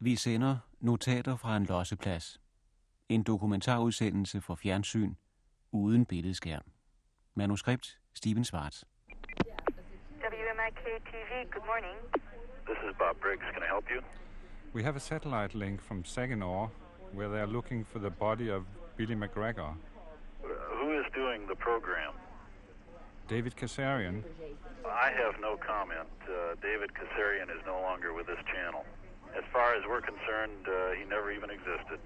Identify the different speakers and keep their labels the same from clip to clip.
Speaker 1: Vi sender notater fra en losseplads. En dokumentarudsendelse for fjernsyn uden billedskærm. Manuskript Steven Schwartz.
Speaker 2: WMIK-TV, good morning.
Speaker 3: This is Bob Briggs. Can I help you?
Speaker 4: We have a satellite link from Saginaw where they are looking for the body of Billy McGregor.
Speaker 3: Who is doing the program?
Speaker 4: David Kazarian.
Speaker 3: I have no comment. Uh, David Kasarian is no longer with this channel. As far as we're concerned, uh, he never even existed.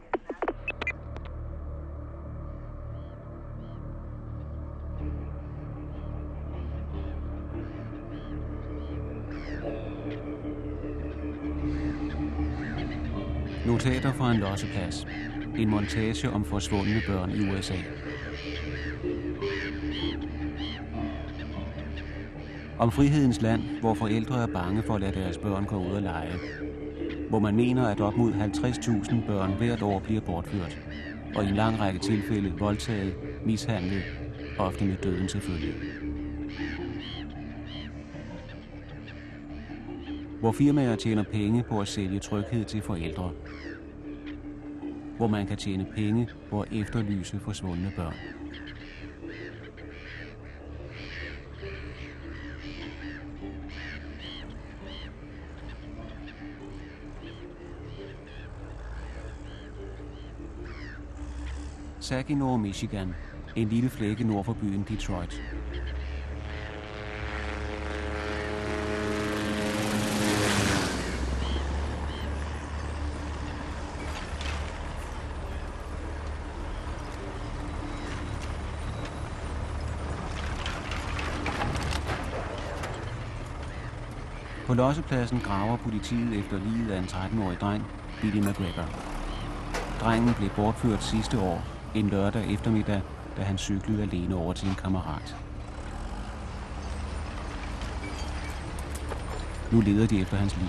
Speaker 1: Notater fra en losseplads. En montage om forsvundne børn i USA. Om frihedens land, hvor forældre er bange for at lade deres børn gå ud og lege. Hvor man mener, at op mod 50.000 børn hvert år bliver bortført. Og i en lang række tilfælde voldtaget, mishandlet, ofte med døden til følge. Hvor firmaer tjener penge på at sælge tryghed til forældre. Hvor man kan tjene penge på at efterlyse forsvundne børn. Saginaw, Michigan. En lille flække nord for byen Detroit. På lossepladsen graver politiet efter livet af en 13-årig dreng, Billy McGregor. Drengen blev bortført sidste år, en lørdag eftermiddag, da han cyklede alene over til en kammerat. Nu leder de efter hans liv.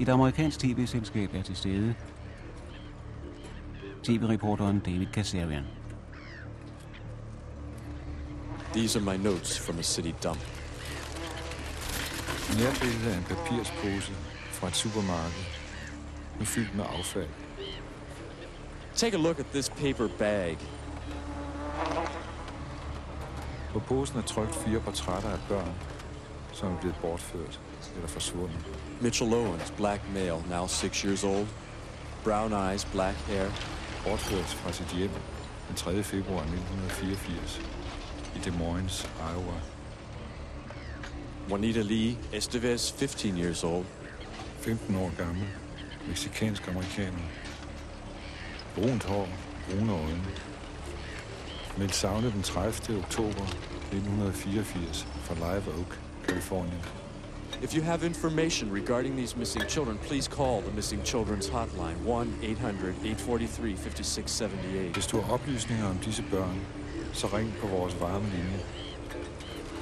Speaker 1: Et amerikansk tv-selskab er til stede. TV-reporteren David Kazarian.
Speaker 5: These are my notes from a city dump.
Speaker 4: Nærbillede af en papirspose fra et supermarked. Fyldt med affald.
Speaker 5: Take a look at this paper bag.
Speaker 4: På posen er trykt fire portrætter af børn, som er blevet bortført eller forsvundet.
Speaker 5: Mitchell Owens, black male, now six years old. Brown eyes, black hair.
Speaker 4: Bortført fra sit hjem den 3. februar 1984 i Des Moines, Iowa.
Speaker 5: Juanita Lee Estevez, 15 years old.
Speaker 4: 15 år gammel, meksikansk amerikaner. Brunt hår, brune øjne. Meldt savnet den 30. oktober 1984 fra Live Oak, Californien.
Speaker 5: If you have information regarding these missing children, please call the Missing Children's Hotline 1-800-843-5678.
Speaker 4: Hvis du har oplysninger om disse børn, så ring på vores varme linje.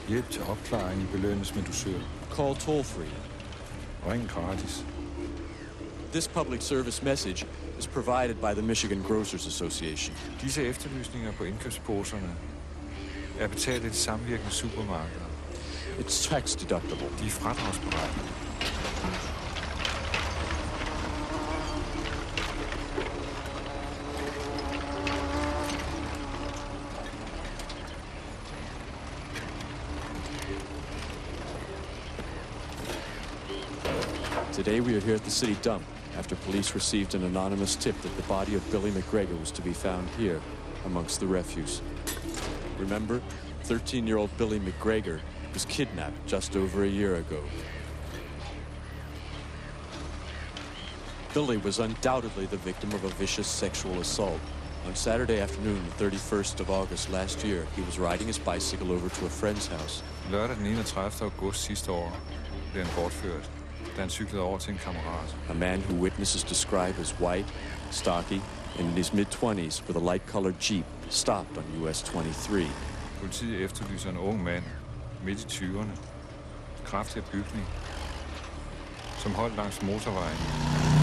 Speaker 4: Hjælp til opklaring belønnes med dusør.
Speaker 5: Call toll free.
Speaker 4: Ring gratis.
Speaker 5: This public service message is provided by the Michigan Grocers Association.
Speaker 4: Disse efterlysninger på indkøbsposerne er betalt de samvirkende supermarkeder.
Speaker 5: It's tax deductible.
Speaker 4: De er fradragsberettigede.
Speaker 5: Today we are here at the city dump after police received an anonymous tip that the body of Billy McGregor was to be found here amongst the refuse. Remember, 13-year-old Billy McGregor was kidnapped just over a year ago. Billy was undoubtedly the victim of a vicious sexual assault. On Saturday afternoon, the 31st of August last year, he was riding his bicycle over to a friend's house.
Speaker 4: Lørdag den 31. august sidste år blev han bortført, da han cyklede over til en kammerat.
Speaker 5: A man who witnesses describe as white, stocky, and in his mid-20s with a light-colored Jeep stopped on US 23.
Speaker 4: Politiet efterlyser en ung mand, midt i 20'erne, kraftig af bygning, som holdt langs motorvejen.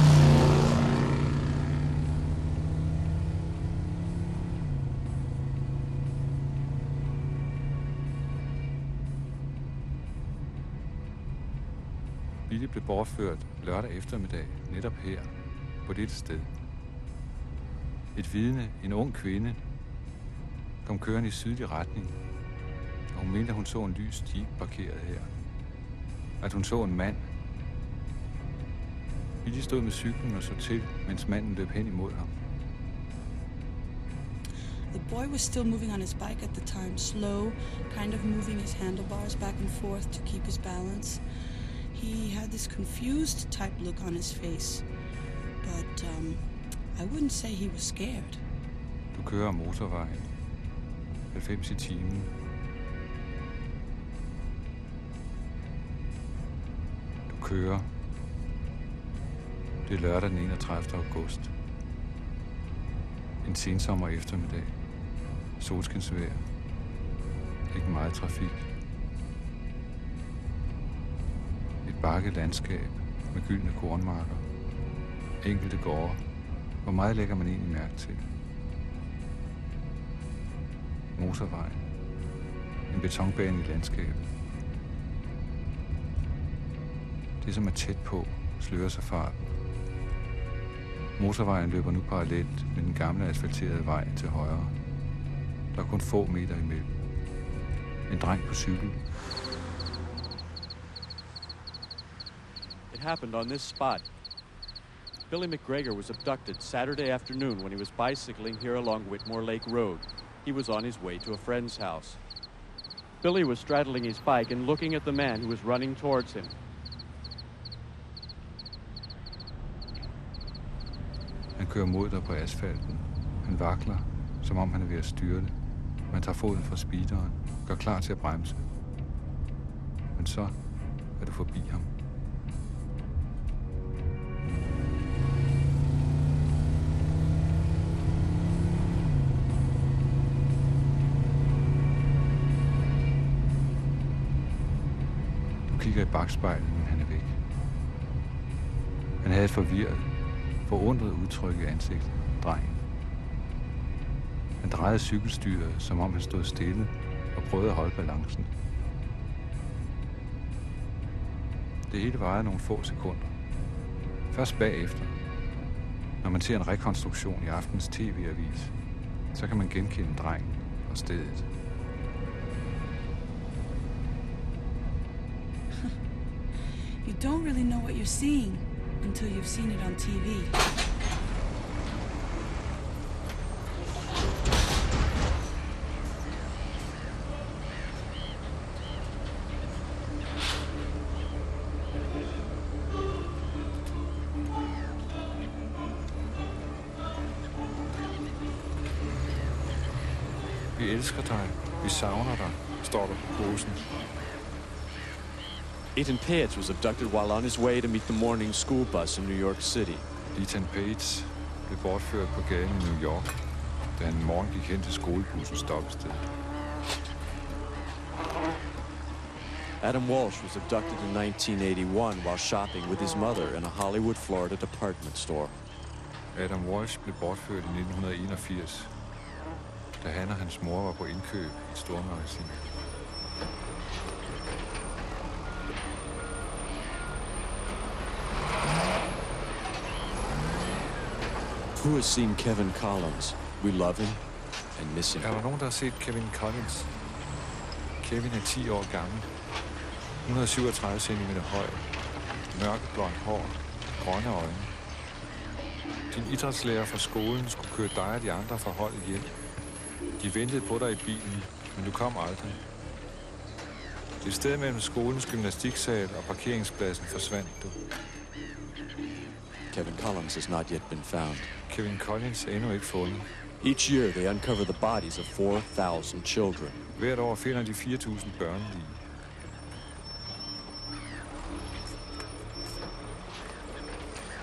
Speaker 4: Billy blev bortført lørdag eftermiddag, netop her, på dette sted. Et vidne, en ung kvinde, kom kørende i sydlig retning, og hun mente, at hun så en lys jeep parkeret her. At hun så en mand. Billy stod med cyklen og så til, mens manden løb hen imod ham.
Speaker 2: The boy was still moving on his bike at the time, slow, kind of moving his handlebars back and forth to keep his balance. He had this confused type look on his face, but um, I wouldn't say he was scared.
Speaker 4: Du kører motorvejen. 90 i timen. Du kører. Det er lørdag den 31. august. En sensommer eftermiddag. Solskinsvejr. Ikke meget trafik. Bakket landskab med gyldne kornmarker. Enkelte gårde. Hvor meget lægger man egentlig mærke til? Motorvej. En betonbane i landskabet. Det, som er tæt på, slører sig farten. Motorvejen løber nu parallelt med den gamle asfalterede vej til højre. Der er kun få meter imellem. En dreng på cykel.
Speaker 5: Happened on this spot. Billy McGregor was abducted Saturday afternoon when he was bicycling here along Whitmore Lake Road. He was on his way to a friend's house. Billy was straddling his bike and looking at the man who was running towards him.
Speaker 4: Han kører mod dig på asfalten. Han vakler, som om han er ved at styrte. Man tager foden fra speederen, gør klar til at bremse. Men så er du forbi ham. Bagspejlet, men han er væk. Han havde et forvirret, forundret udtryk i ansigtet, drengen. Han drejede cykelstyret, som om han stod stille og prøvede at holde balancen. Det hele varede nogle få sekunder. Først bagefter, når man ser en rekonstruktion i aftens tv-avis, så kan man genkende drengen og stedet.
Speaker 2: Don't really know what you're seeing until you've seen it on TV.
Speaker 4: Vi elsker dig. Vi savner dig, står der på posen.
Speaker 5: Ethan Page was abducted while on his way to meet the morning school bus in New York City.
Speaker 4: Ethan Page blev bortført på gaden i New York, da han en morgen gik hen til skolebussens stoppested.
Speaker 5: Adam Walsh was abducted in 1981 while shopping with his mother in a Hollywood, Florida department store.
Speaker 4: Adam Walsh blev bortført i 1981, da han og hans mor var på indkøb i et stormagasin.
Speaker 5: Who has seen Kevin Collins? We love him and miss him.
Speaker 4: Er der nogen, der har set Kevin Collins? Kevin er 10 år gammel. 137 cm høj. Mørkeblondt hår. Grønne øjne. Din idrætslærer fra skolen skulle køre dig og de andre fra holdet hjem. De ventede på dig i bilen, men du kom aldrig. Det sted mellem skolens gymnastiksal og parkeringspladsen forsvandt du.
Speaker 5: Kevin Collins has not yet been found.
Speaker 4: Kevin Collins endnu ikke fundet.
Speaker 5: Each year, they uncover the bodies of 4,000 children.
Speaker 4: Hvert år finder de 4.000 børn lige.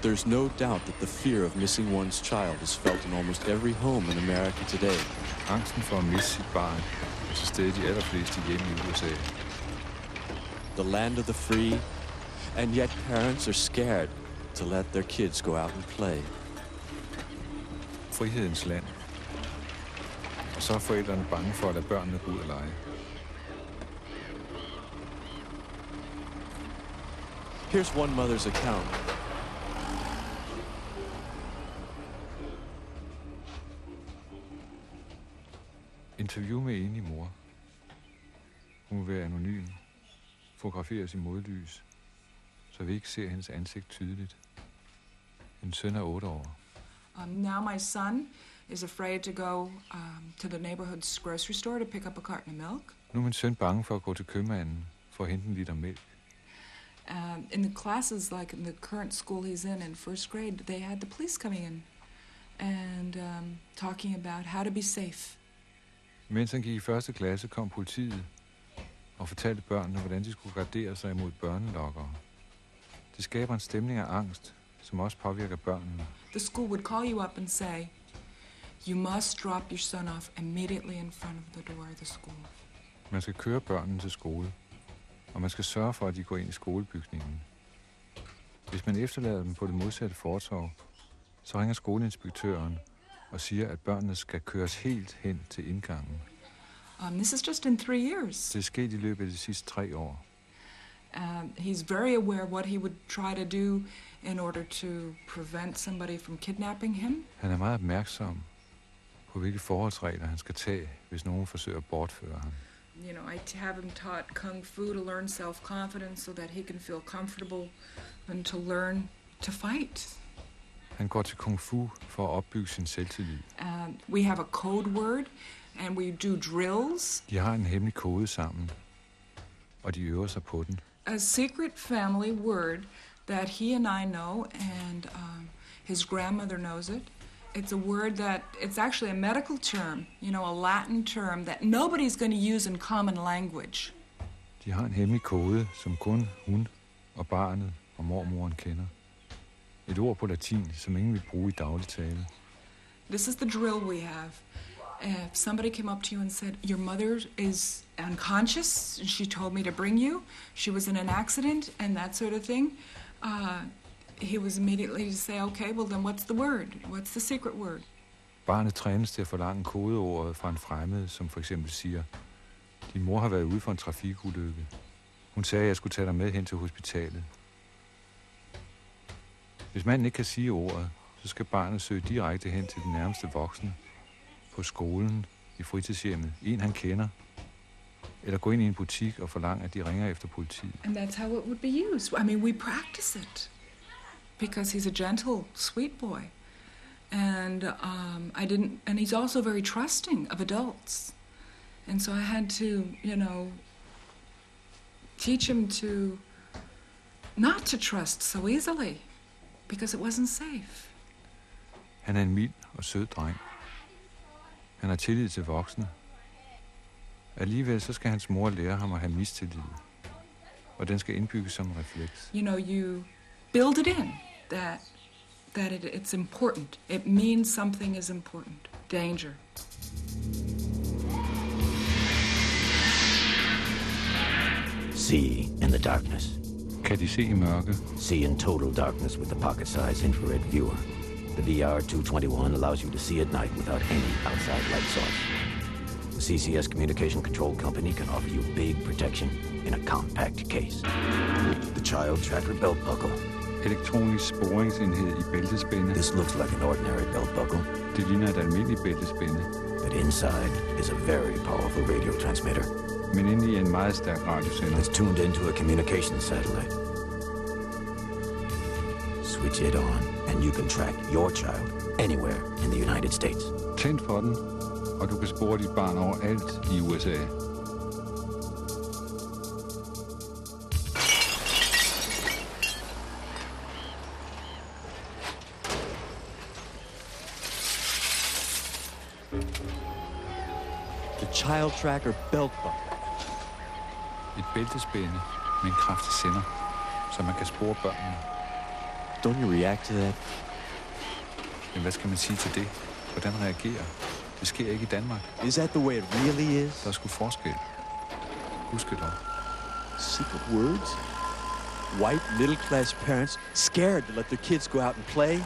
Speaker 5: There's no doubt that the fear of missing one's child is felt in almost every home in America today.
Speaker 4: Angsten for at miste sit barn er til stede de allerfleste hjem i USA.
Speaker 5: The land of the free, and yet parents are scared to let their kids go out and play.
Speaker 4: Frihedens land. Og så er forældrene bange for at lade børnene gå ud og lege.
Speaker 5: Here's one mother's account.
Speaker 4: Interview med enig mor. Hun vil være anonym. Fotograferes i modlys, så vi ikke ser hendes ansigt tydeligt. En søn er otte år.
Speaker 6: Um, now my son is afraid to go um, to the neighborhood's grocery store to pick up a carton of milk.
Speaker 4: Nu er min søn bange for at gå til købmanden for at hente en liter mælk.
Speaker 6: Um, in the classes, like in the current school he's in in first grade, they had the police coming in and um, talking about how to be safe.
Speaker 4: Mens han gik i første klasse, kom politiet og fortalte børnene, hvordan de skulle gardere sig imod børnelokkere. Det skaber en stemning af angst, som også påvirker børnene.
Speaker 6: The school would call you up and say, You must drop your son off immediately in front of the door of the school.
Speaker 4: Man skal køre børnene til skole, og man skal sørge for, at de går ind i skolebygningen. Hvis man efterlader dem på det modsatte fortorv, så ringer skoleinspektøren og siger, at børnene skal køres helt hen til indgangen.
Speaker 6: Um, this is just in three years.
Speaker 4: Det er sket i løbet af de sidste tre år.
Speaker 6: Um, he's very aware what he would try to do in order to prevent somebody from kidnapping him.
Speaker 4: Han er meget opmærksom på, hvilke forholdsregler han skal tage, hvis nogen forsøger at bortføre ham.
Speaker 6: You know, I have him taught kung fu to learn self-confidence so that he can feel comfortable and to learn to fight.
Speaker 4: Han går til kung fu for at opbygge sin selvtillid.
Speaker 6: Um, we have a code word and we do drills.
Speaker 4: De har en hemmelig kode sammen, og de øver sig på den.
Speaker 6: A secret family word that he and I know and um, his grandmother knows it. It's a word that it's actually a medical term, you know, a Latin term that nobody's going to use in common language.
Speaker 4: De har en hemmelig kode, som kun hun og barnet og mormoren kender. Et ord på latin, som ingen vil bruge i daglig tale.
Speaker 6: This is the drill we have. If somebody came up to you and said, Your mother is unconscious, and she told me to bring you, she was in an accident, and that sort of thing, uh, he was immediately to say, Okay, well, then what's the word? What's the secret word?
Speaker 4: Barnet trænes til at forlange kodeordet fra en fremmed, som for eksempel siger, din mor har været ude for en trafikulykke. Hun sagde, at jeg skulle tage dig med hen til hospitalet. Hvis manden ikke kan sige ordet, så skal barnet søge direkte hen til den nærmeste voksne, på skolen, i fritidshjemmet, en han kender, eller gå ind i en butik og forlange, at de ringer efter politiet.
Speaker 6: And that's how it would be used. I mean, we practice it because he's a gentle, sweet boy. And um, I didn't, and he's also very trusting of adults. And so I had to, you know, teach him to not to trust so easily because it wasn't safe.
Speaker 4: Han er en mild og sød dreng. Han har tillid til voksne. Alligevel så skal hans mor lære ham at have mistillid. Og den skal indbygges som en refleks.
Speaker 6: You know, you build it in that that it, it's important. It means something is important. Danger.
Speaker 7: See in the darkness.
Speaker 4: Kan de se i mørke?
Speaker 7: See in total darkness with the pocket-sized infrared viewer. The VR-221 allows you to see at night without any outside light source. The CCS Communication Control Company can offer you big protection in a compact case. The child tracker belt buckle.
Speaker 4: Elektronisk sporingsenhed i bæltespænde.
Speaker 7: This looks like an ordinary belt buckle,
Speaker 4: Det ligner et almindeligt bæltespænde.
Speaker 7: but inside is a very powerful radio transmitter
Speaker 4: Men inde i en meget stærk radiosender.
Speaker 7: that's tuned into a communication satellite. Switch it on, and you can track your child anywhere in the United States.
Speaker 4: Tænd for den, og du kan spore dit barn overalt i USA.
Speaker 5: The child tracker belt buckle.
Speaker 4: Et bæltespænde med en kraftig sender, så man kan spore børnene.
Speaker 5: Don't you react to that?
Speaker 4: Men hvad skal man sige til det? Hvordan reagere? Det sker ikke i Danmark.
Speaker 5: Is that the way it really is?
Speaker 4: Der er sgu forskel. Husk det dog.
Speaker 5: Secret words? White middle class parents scared to let their kids go out and play?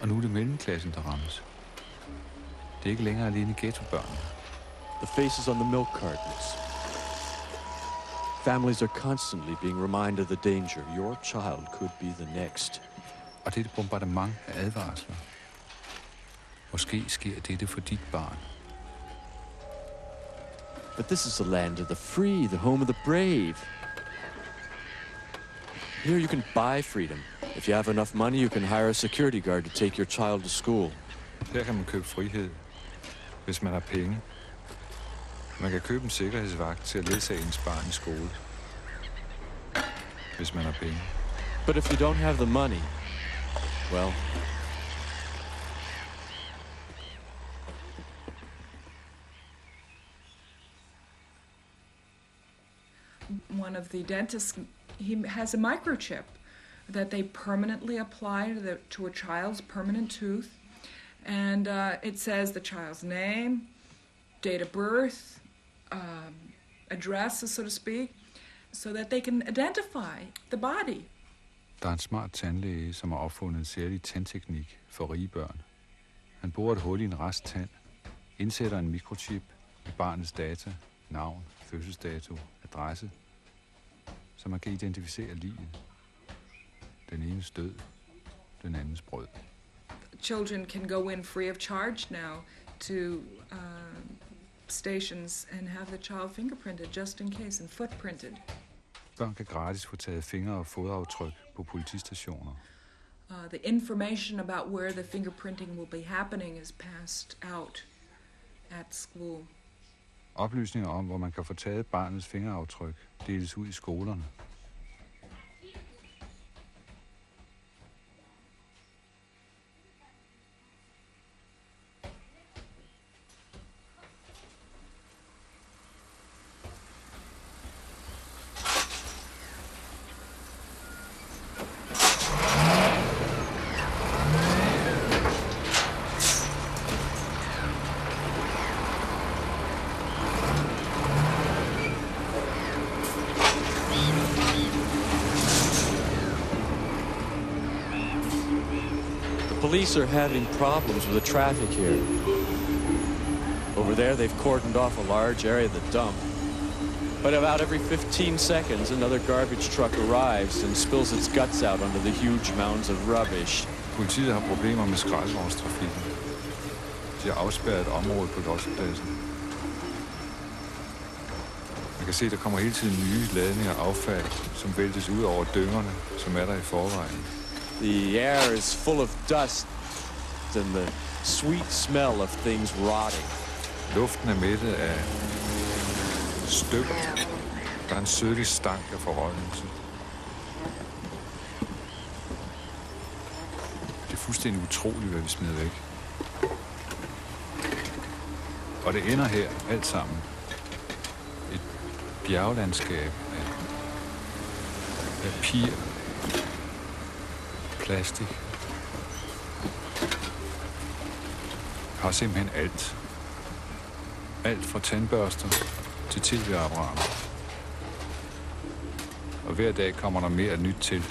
Speaker 4: Og nu er det mellemklassen, der rammes. Det er ikke længere alene ghettobørn.
Speaker 5: The faces on the milk cartons. Families are constantly being reminded of the danger. Your child could be the next.
Speaker 4: Og det er et bombardement af advarsler. Måske sker dette for dit barn.
Speaker 5: But this is the land of the free, the home of the brave. Here you can buy freedom. If you have enough money, you can hire a security guard to take your child to school.
Speaker 4: Her kan man købe frihed, hvis man har penge. Man kan købe en sikkerhedsvagt til at ledsage ens barn i skole, hvis man har penge.
Speaker 5: But if you don't have the money, well,
Speaker 6: one of the dentists, he has a microchip that they permanently apply to, the, to a child's permanent tooth. And uh, it says the child's name, date of birth, um, address, so to speak, so that they can identify the body.
Speaker 4: Der er en smart tandlæge, som har opfundet en særlig tandteknik for rige børn. Han borer et hul i en resttand, indsætter en mikrochip i barnets data, navn, fødselsdato, adresse, så man kan identificere livet. Den enes død, den andens brød.
Speaker 6: Children can go in free of charge now to uh, stations and have the child fingerprinted just in case and footprinted.
Speaker 4: Børn kan gratis få taget fingre- og fodaftryk på politistationer.
Speaker 6: Uh, the information about where the fingerprinting will be happening is passed out at school.
Speaker 4: Oplysninger om, hvor man kan få taget barnets fingeraftryk, deles ud i skolerne.
Speaker 5: Police are having problems with the traffic here. Over there, they've cordoned off a large area of the dump. But about every 15 seconds, another garbage truck arrives and spills its guts out onto the huge mounds of rubbish.
Speaker 4: Politiet har problemer med skraldvognstrafikken. De har afspærret et område på lossepladsen. Man kan se, der kommer hele tiden nye ladninger af affald, som væltes ud over dyngerne, som er der i forvejen.
Speaker 5: The air is full of dust and the sweet smell of things rotting.
Speaker 4: Luften er mættet af støv. Der er en sødlig stank af forrådnelse. Det er fuldstændig utroligt, hvad vi smider væk. Og det ender her, alt sammen. Et bjerglandskab af papir, plastik. Har simpelthen alt. Alt fra tandbørster til tv-apparater. Og hver dag kommer der mere nyt til.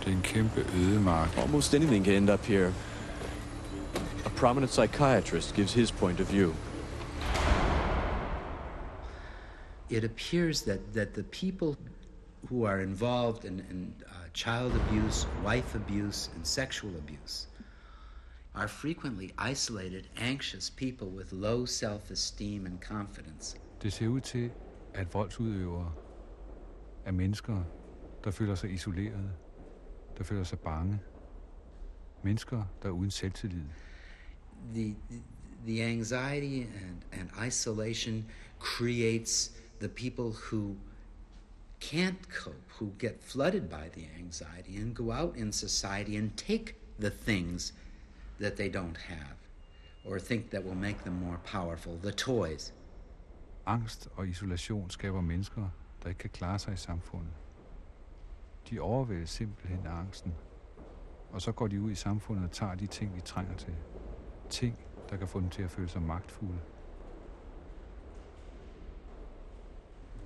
Speaker 4: Det er en kæmpe ødemark.
Speaker 5: Almost anything can end up here. A prominent psychiatrist gives his point of view.
Speaker 8: it appears that, that the people who are involved in, in uh, child abuse, wife abuse, and sexual abuse are frequently isolated, anxious people with low self esteem and confidence.
Speaker 4: Det ser ud til, at voldsudøvere er mennesker, der føler sig isolerede, der føler sig bange. Mennesker, der er uden selvtillid.
Speaker 8: The, the anxiety and, and isolation creates the people who can't cope, who get flooded by the anxiety and go out in society and take the things that they don't have or think that will make them more powerful, the toys.
Speaker 4: Angst og isolation skaber mennesker, der ikke kan klare sig i samfundet. De overvældes simpelthen af angsten. Og så går de ud i samfundet og tager de ting, de trænger til. Ting, der kan få dem til at føle sig magtfulde.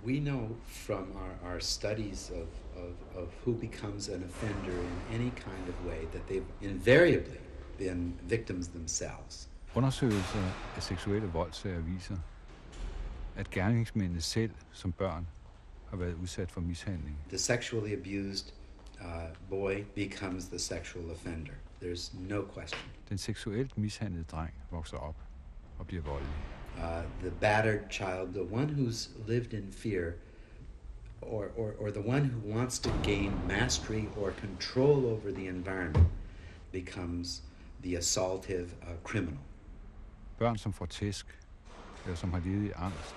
Speaker 8: We know from our, our studies of, of, of who becomes an offender in any kind of way that they've invariably been victims themselves.
Speaker 4: Undersøgelser af seksuelle voldssager viser, at gerningsmændene selv som børn har været udsat for mishandling.
Speaker 8: The sexually abused uh, boy becomes the sexual offender. There's no question.
Speaker 4: Den seksuelt mishandlede dreng vokser op og bliver voldelig.
Speaker 8: Uh, the battered child, the one who's lived in fear, or, or, or the one who wants to gain mastery or control over the environment, becomes the assaultive uh, criminal.
Speaker 4: Børn, som får tæsk, eller som har levet i angst,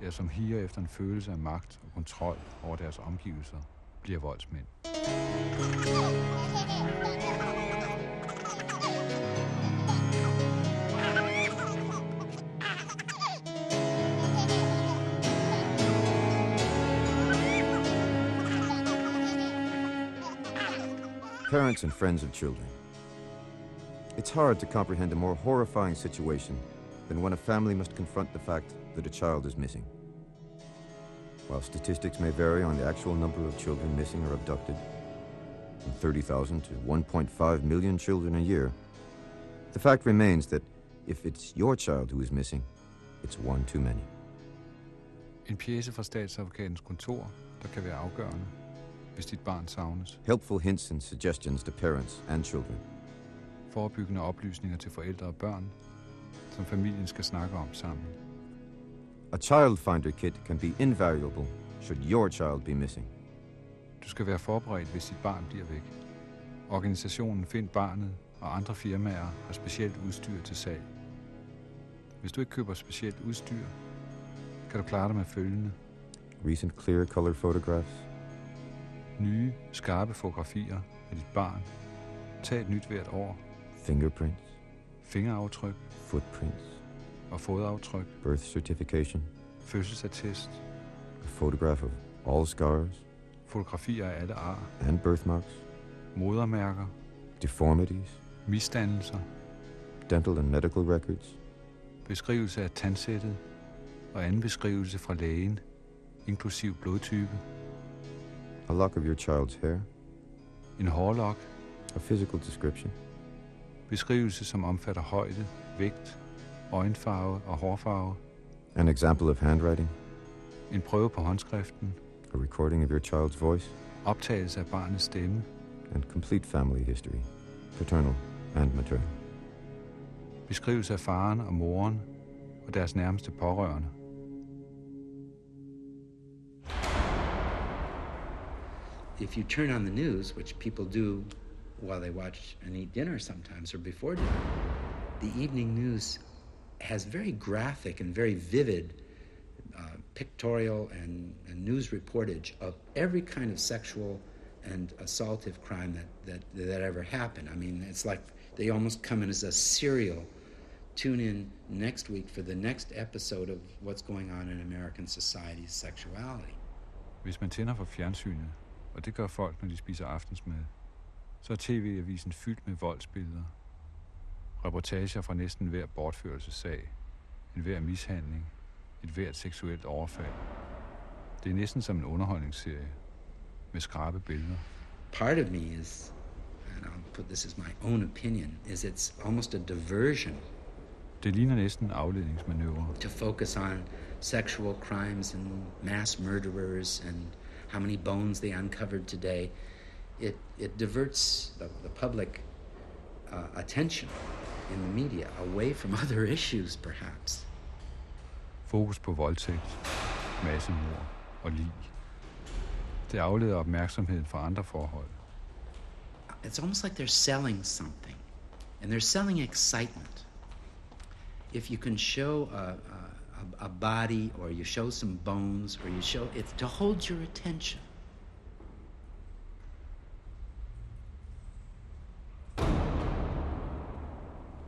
Speaker 4: eller som higer efter en følelse af magt og kontrol over deres omgivelser, bliver voldsmænd.
Speaker 9: Parents and friends of children. It's hard to comprehend a more horrifying situation than when a family must confront the fact that a child is missing. While statistics may vary on the actual number of children missing or abducted, from 30,000 to 1.5 million children a year, the fact remains that if it's your child who is missing, it's one too many.
Speaker 4: En pjæse fra statsadvokatens kontor, der kan være afgørende, hvis dit barn savnes.
Speaker 9: Helpful hints and suggestions to parents and children.
Speaker 4: Forebyggende oplysninger til forældre og børn, som familien skal snakke om sammen.
Speaker 9: A child finder kit can be invaluable should your child be missing.
Speaker 4: Du skal være forberedt, hvis dit barn bliver væk. Organisationen Find Barnet og andre firmaer har specielt udstyr til salg. Hvis du ikke køber specielt udstyr, kan du klare dig med følgende.
Speaker 9: Recent clear color photographs,
Speaker 4: Nye, skarpe fotografier af dit barn. Tag et nyt hvert år.
Speaker 9: fingerprints,
Speaker 4: Fingeraftryk
Speaker 9: footprints,
Speaker 4: og fodaftryk.
Speaker 9: birth certification,
Speaker 4: Fødselsattest.
Speaker 9: a photograph of all scars
Speaker 4: Fotografier af alle ar.
Speaker 9: and birthmarks,
Speaker 4: Modermærker.
Speaker 9: deformities,
Speaker 4: Misdannelser.
Speaker 9: dental and medical records,
Speaker 4: Beskrivelse af tandsættet. Og anden beskrivelse fra lægen, inklusiv blodtype.
Speaker 9: A lock of your child's hair,
Speaker 4: En hårlok.
Speaker 9: a physical description,
Speaker 4: Beskrivelse, som omfatter højde, vægt, øjenfarve og hårfarve.
Speaker 9: an example of handwriting,
Speaker 4: En prøve på håndskriften.
Speaker 9: a recording of your child's voice,
Speaker 4: Optagelse af barnets stemme.
Speaker 9: and complete family history, paternal and maternal.
Speaker 4: Beskrivelse af faren og moren og deres nærmeste pårørende.
Speaker 8: If you turn on the news, which people do while they watch and eat dinner sometimes or before dinner, the evening news has very graphic and very vivid uh, pictorial and, and news reportage of every kind of sexual and assaultive crime that, that, that ever happened. I mean, it's like they almost come in as a serial. Tune in next week for the next episode of what's going on in American society's sexuality.
Speaker 4: Hvis man tænder for fjernsynet, og det gør folk, når de spiser aftensmad, så er tv-avisen fyldt med voldsbilleder. Reportager fra næsten hver bortførelsessag, en hver mishandling, et hvert seksuelt overfald. Det er næsten som en underholdningsserie med skrabe billeder.
Speaker 8: part of me is, and I'll put this as my own opinion, is it's almost a diversion
Speaker 4: Det ligner næsten en afledningsmanøvre.
Speaker 8: to focus on sexual crimes and mass murderers and how many bones they uncovered today. It, it diverts the, the public uh, attention in the media away from other issues, perhaps.
Speaker 4: Fokus på voldtægt, massemord og lig. Det afleder opmærksomheden fra andre forhold.
Speaker 8: It's almost like they're selling something, and they're selling excitement. If you can show a, a, a body, or you show some bones, or you show it's to hold your attention.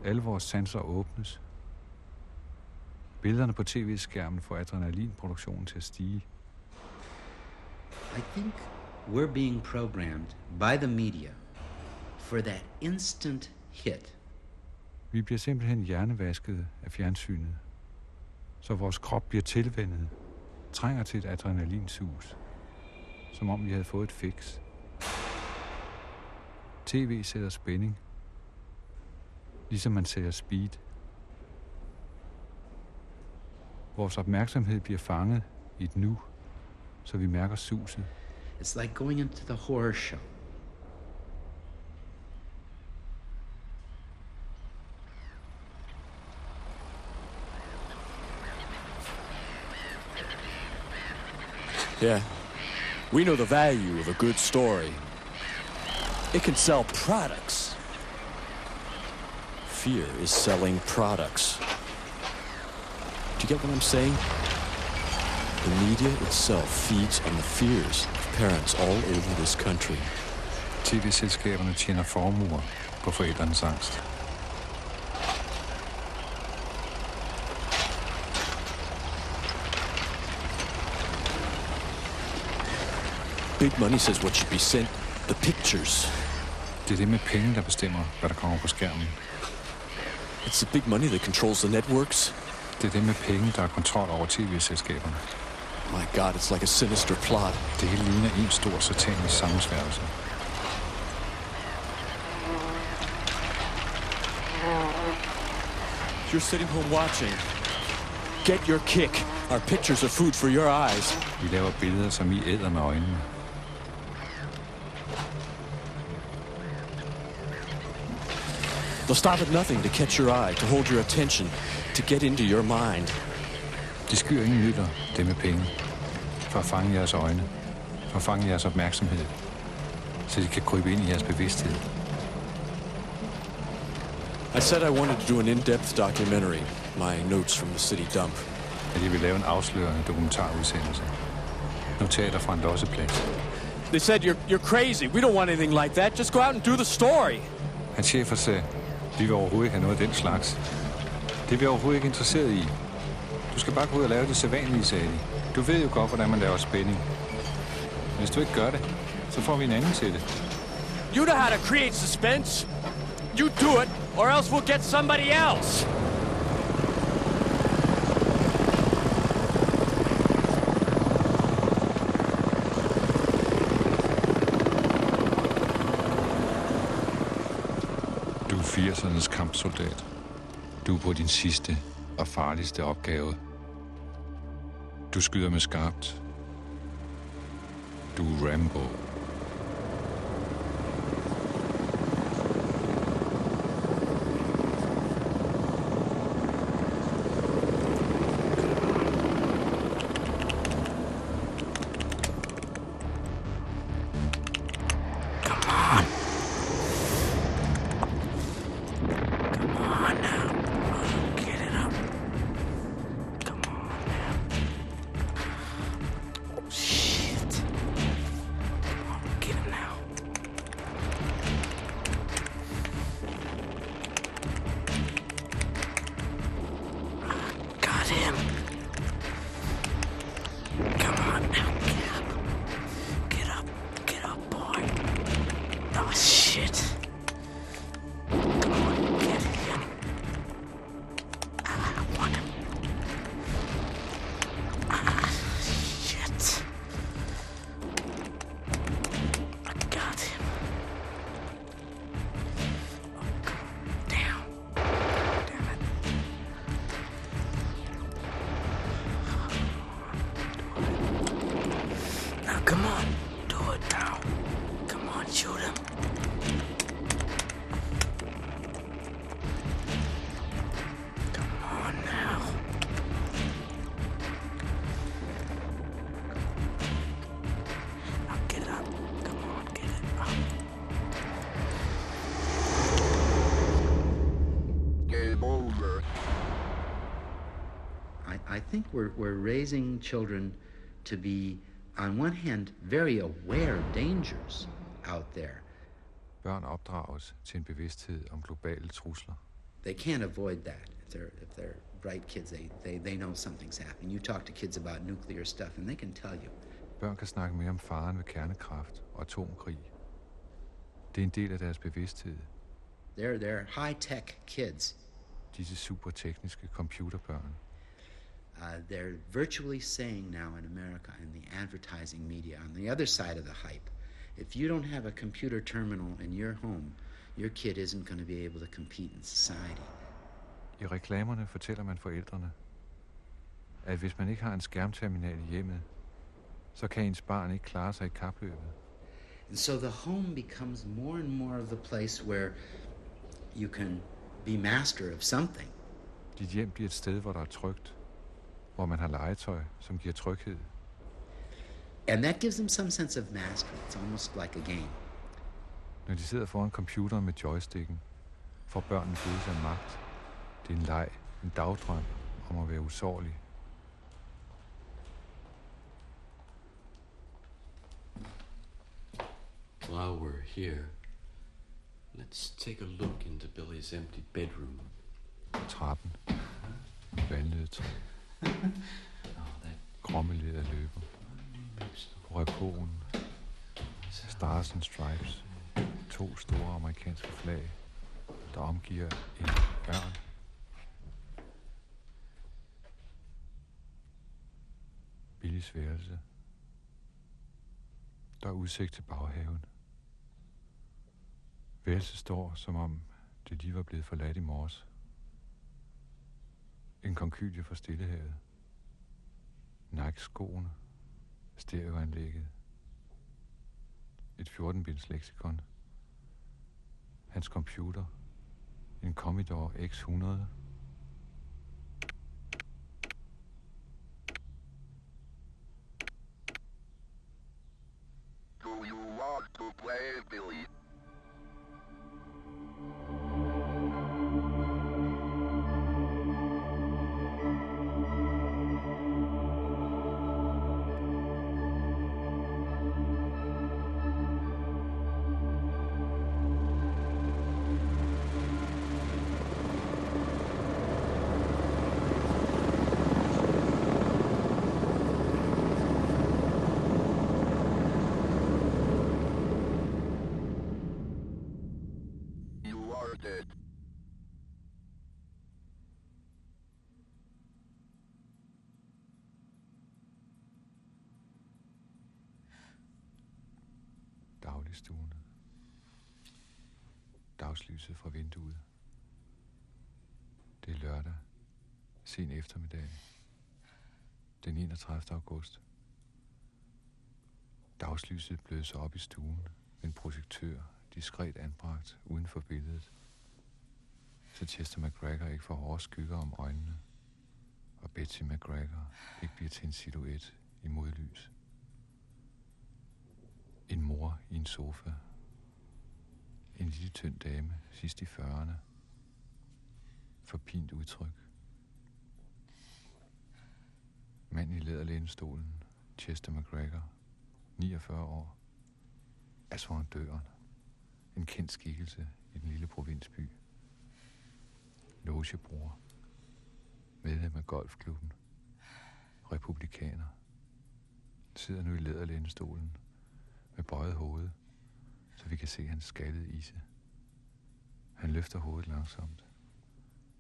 Speaker 4: Alle vores sanser åbnes. Billederne på tv-skærmen får adrenalinproduktionen til at stige.
Speaker 8: I think we're being programmed by the media for that instant hit.
Speaker 4: Vi bliver simpelthen hjernevasket af fjernsynet, så vores krop bliver tilvendet, trænger til et adrenalinsus, som om vi havde fået et fix. TV sætter spænding. Ligesom man ser speed. Vores opmærksomhed bliver fanget i et nu, så vi mærker suset.
Speaker 8: It's like going into the horror show.
Speaker 5: Yeah. We know the value of a good story. It can sell products. Fear is selling products. Do you get what I'm saying? The media itself feeds on the fears of parents all over this country.
Speaker 4: TV-selskaberne tjener formuer på forældrenes angst.
Speaker 5: Big money says what should be sent. The pictures.
Speaker 4: Det er det med penge, der bestemmer, hvad der kommer på skærmen.
Speaker 5: It's the big money that controls the networks.
Speaker 4: Det er det med penge, der har kontrol over tv-selskaberne.
Speaker 5: My God, it's like a sinister plot.
Speaker 4: Det hele ligner en stor satanisk sammensværgelse.
Speaker 5: You're sitting home watching. Get your kick. Our pictures are food for your eyes.
Speaker 4: Vi laver billeder, som I æder med øjnene.
Speaker 5: They'll stop at nothing to catch your eye, to hold your attention, to get into your mind.
Speaker 4: De skyr ingen midler, det er med penge. For at fange jeres øjne. For at fange jeres opmærksomhed. Så de kan krybe ind i jeres bevidsthed.
Speaker 5: I said I wanted to do an in-depth documentary, my notes from the city dump.
Speaker 4: At de vil lave en afslørende dokumentarudsendelse. Notater fra en losseplads.
Speaker 5: They said, you're, you're crazy. We don't want anything like that. Just go out and do the story.
Speaker 4: Hans chefer sagde, vi vil overhovedet ikke have noget af den slags. Det er vi overhovedet ikke interesseret i. Du skal bare gå ud og lave det sædvanlige, sagde de. Du ved jo godt, hvordan man laver spænding. Hvis du ikke gør det, så får vi en anden til det.
Speaker 5: You know how to create suspense. You do it, or else we'll get somebody else.
Speaker 4: Du er 80'ernes kampsoldat. Du er på din sidste og farligste opgave. Du skyder med skarpt. Du er Rambo.
Speaker 8: We're, we're raising children to be, on one hand, very aware of dangers out there.
Speaker 4: Børn opdrages til en bevidsthed om globale trusler.
Speaker 8: They can't avoid that. If they're, if they're bright kids, they, they, they know something's happening. You talk to kids about nuclear stuff, and they can tell you.
Speaker 4: Børn kan snakke mere om faren ved kernekraft og atomkrig. Det er en del af deres bevidsthed.
Speaker 8: They're, they're high-tech kids.
Speaker 4: Disse supertekniske computerbørn.
Speaker 8: Uh, they're virtually saying now in America in the advertising media, on the other side of the hype, if you don't have a computer terminal in your home, your kid isn't going to be able to compete in society.
Speaker 4: I reklamerne fortæller man forældrene, at hvis man ikke har en skærmterminal i hjemmet, så kan ens barn ikke klare sig i kapløbet.
Speaker 8: And so the home becomes more and more of the place where you can be master of something.
Speaker 4: Dit hjem bliver et sted, hvor der er trygt, hvor man har legetøj, som giver tryghed.
Speaker 8: And that gives them some sense of mastery. It's almost like a game.
Speaker 4: Når de sidder foran computeren med joysticken, får børnene følelse af magt. Det er en leg, en dagdrøm om at være usårlig.
Speaker 10: While we're here, let's take a look into Billy's empty bedroom.
Speaker 4: Trappen. Valnødtræ. Krommeleder løber. På. Stars and Stripes. To store amerikanske flag, der omgiver en ørn. Billys værelse. Der er udsigt til baghaven. Værelset står, som om det lige var blevet forladt i morges. En konkylie fra Stillehavet. Nike-skoene. Stereoanlægget. Et 14-binds leksikon. Hans computer. En Commodore X100. Stuen. Dagslyset fra vinduet. Det er lørdag. Sen eftermiddag. Den 31. august. Dagslyset bløser op i stuen en projektør, diskret anbragt uden for billedet. Så Chester McGregor ikke får hårde skygger om øjnene, og Betsy McGregor ikke bliver til en silhuet i modlys. En mor i en sofa. En lille tynd dame, sidst i 40'erne. Forpint udtryk. Mand i læderlænestolen, Chester McGregor, 49 år, er foran døren. En kendt skikkelse i den lille provinsby. Logebror. Medlem af golfklubben. Republikaner. Sidder nu i læderlænestolen med bøjet hoved, så vi kan se hans skaldede ise. Han løfter hovedet langsomt,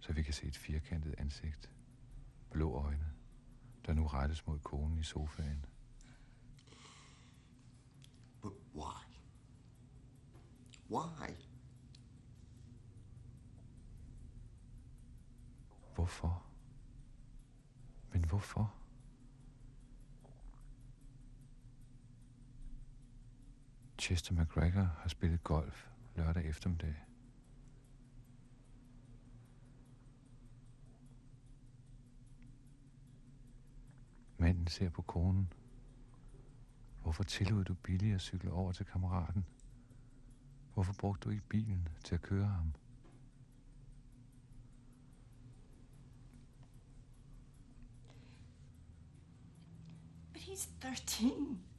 Speaker 4: så vi kan se et firkantet ansigt. Blå øjne, der nu rettes mod konen i sofaen.
Speaker 11: But why? Why?
Speaker 4: Hvorfor? Men hvorfor? Chester McGregor har spillet golf lørdag eftermiddag. Manden ser på konen. Hvorfor tillod du Billy at cykle over til kammeraten? Hvorfor brugte du ikke bilen til at køre ham?
Speaker 12: But he's 13.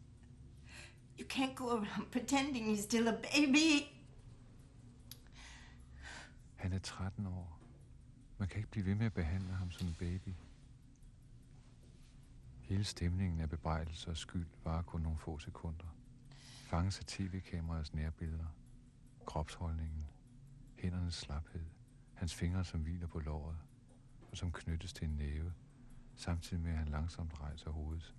Speaker 12: You can't go around pretending he's still a baby.
Speaker 4: Han er 13 år. Man kan ikke blive ved med at behandle ham som en baby. Hele stemningen af bebrejdelse og skyld var kun nogle få sekunder. Fanges af tv-kameraets nærbilleder. Kropsholdningen. Hændernes slaphed. Hans fingre, som hviler på låret. Og som knyttes til en næve. Samtidig med, at han langsomt rejser hovedet.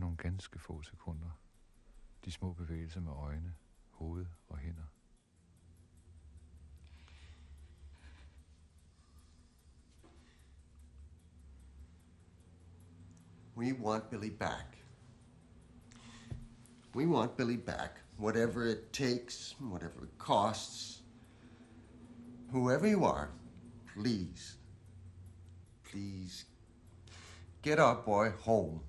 Speaker 4: Nogle ganske få sekunder. De små bevægelser med øjne, hoved og hænder.
Speaker 11: We want Billy back. We want Billy back, whatever it takes, whatever it costs. Whoever you are, please, please get our boy home.